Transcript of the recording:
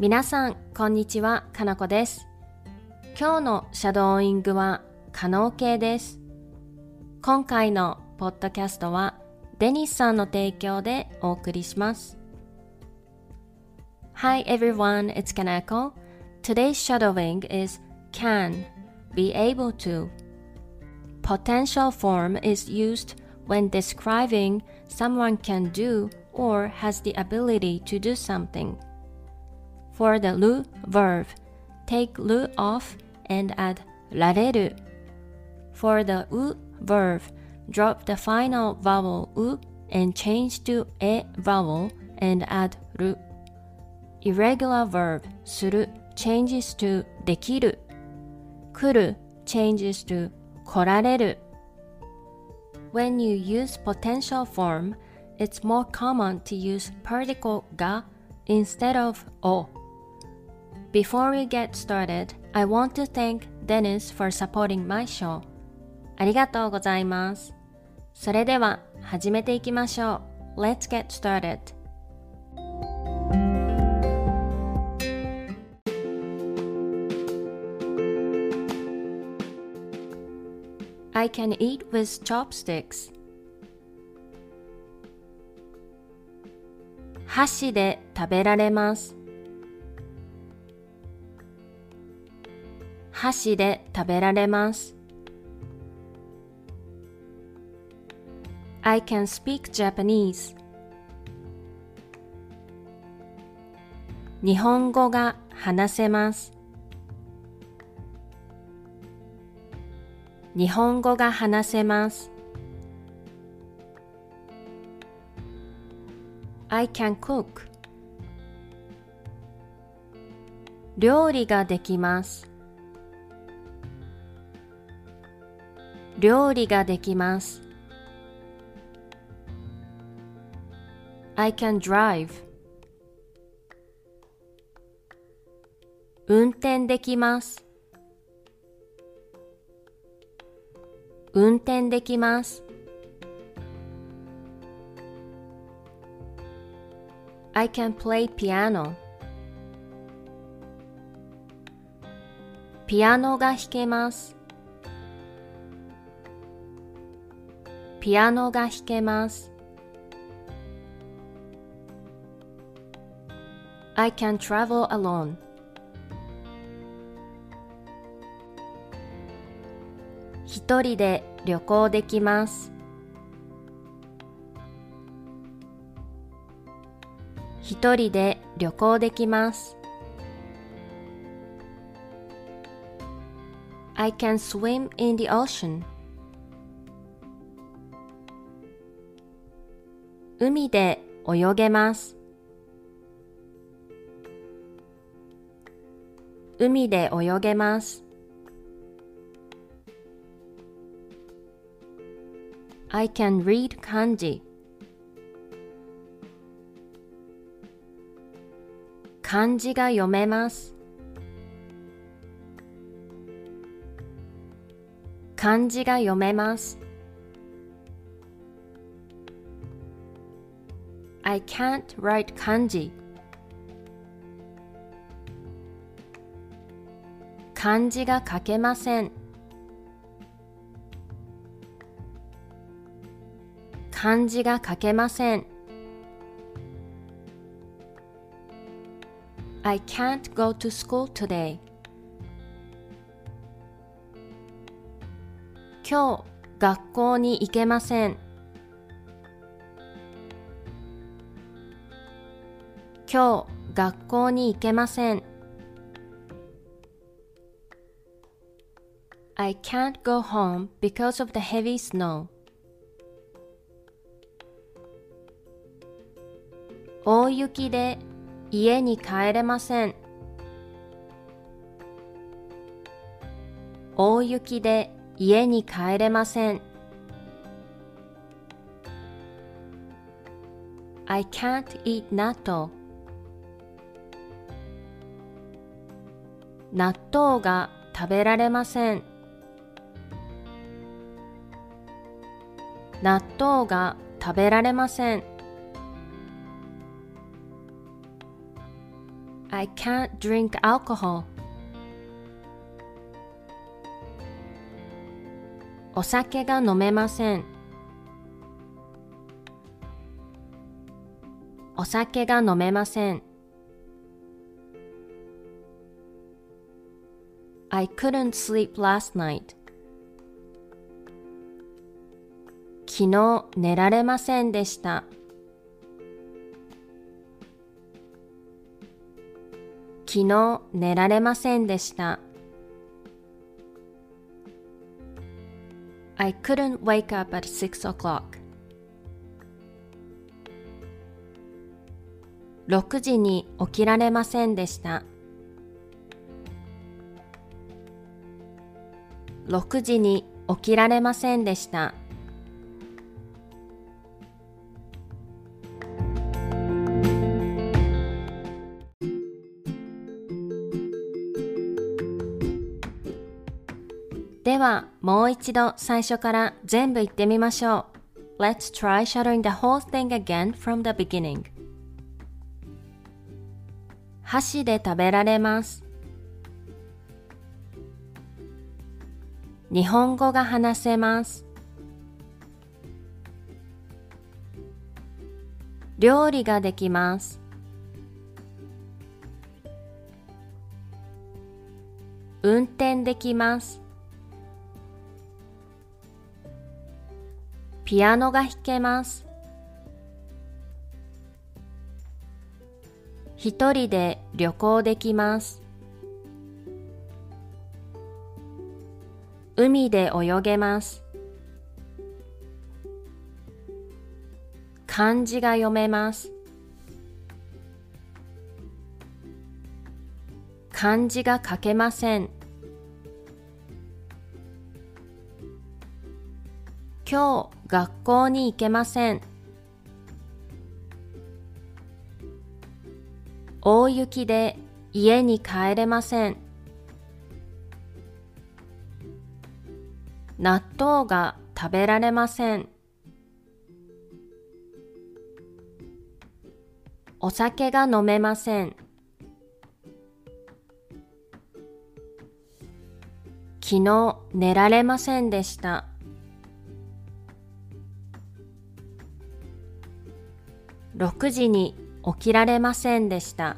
皆さん、こんにちは、かなこです。今日のシャドーイングは可能形です。今回のポッドキャストはデニスさんの提供でお送りします。Hi everyone, it's Kanako. Today's shadowing is can, be able to. Potential form is used when describing someone can do or has the ability to do something. For the lu verb, take lu off and add られる For the u verb, drop the final vowel u and change to a vowel and add る Irregular verb する changes to できる来る changes to 来られる When you use potential form, it's more common to use particle が instead of を Before we get started, I want to thank Dennis for supporting my show. ありがとうございます。それでは始めていきましょう。Let's get started. I can eat with chopsticks. 箸で食べられます。 箸で食べられます。I can speak Japanese. 日本語が話せます。日本語が話せます。I can cook. 料理ができます。料理ができます。I can drive. 運転できます。運転できます。I can play piano. ピアノが弾けます。ピアノが弾けます。I can travel alone. 一人で旅行できます。一人で旅行できます。I can swim in the ocean. 海で泳げます。海で泳げます。I can read kanji. 漢字が読めます。漢字が読めます。I can't write kanji. 漢字が書けません。漢字が書けません。I can't go to school today. 今日学校に行けません。今日学校に行けません。I can't go home because of the heavy snow. 大雪で家に帰れません。大雪で家に帰れません。I can't eat 納納豆が食べられません。納豆が食べられません。I can't drink alcohol. お酒が飲めません。お酒が飲めません。I couldn't sleep last night. 昨日寝られませんでした。昨日寝られませんでした。I couldn't wake up at six o'clock. 6時に起きられませんでした。6時に起きられませんでした。では、もう一度最初から全部言ってみましょう。Let's try shadowing the whole thing again from the beginning. 箸で食べられます。日本語が話せます。料理ができます。運転できます。ピアノが弾けます。一人で旅行できます。海で泳げます。漢字が読めます。漢字が書けません。今日学校に行けません。大雪で家に帰れません。納豆が食べられません。お酒が飲めません。昨日寝られませんでした。6時に起きられませんでした。